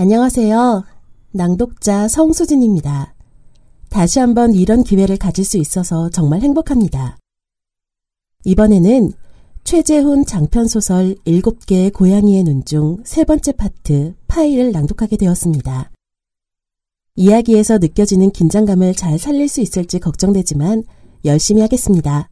안녕하세요. 낭독자 성수진입니다. 다시 한번 이런 기회를 가질 수 있어서 정말 행복합니다. 이번에는 최재훈 장편소설 7개의 고양이의 눈 중 세 번째 파트 파일을 낭독하게 되었습니다. 이야기에서 느껴지는 긴장감을 잘 살릴 수 있을지 걱정되지만 열심히 하겠습니다.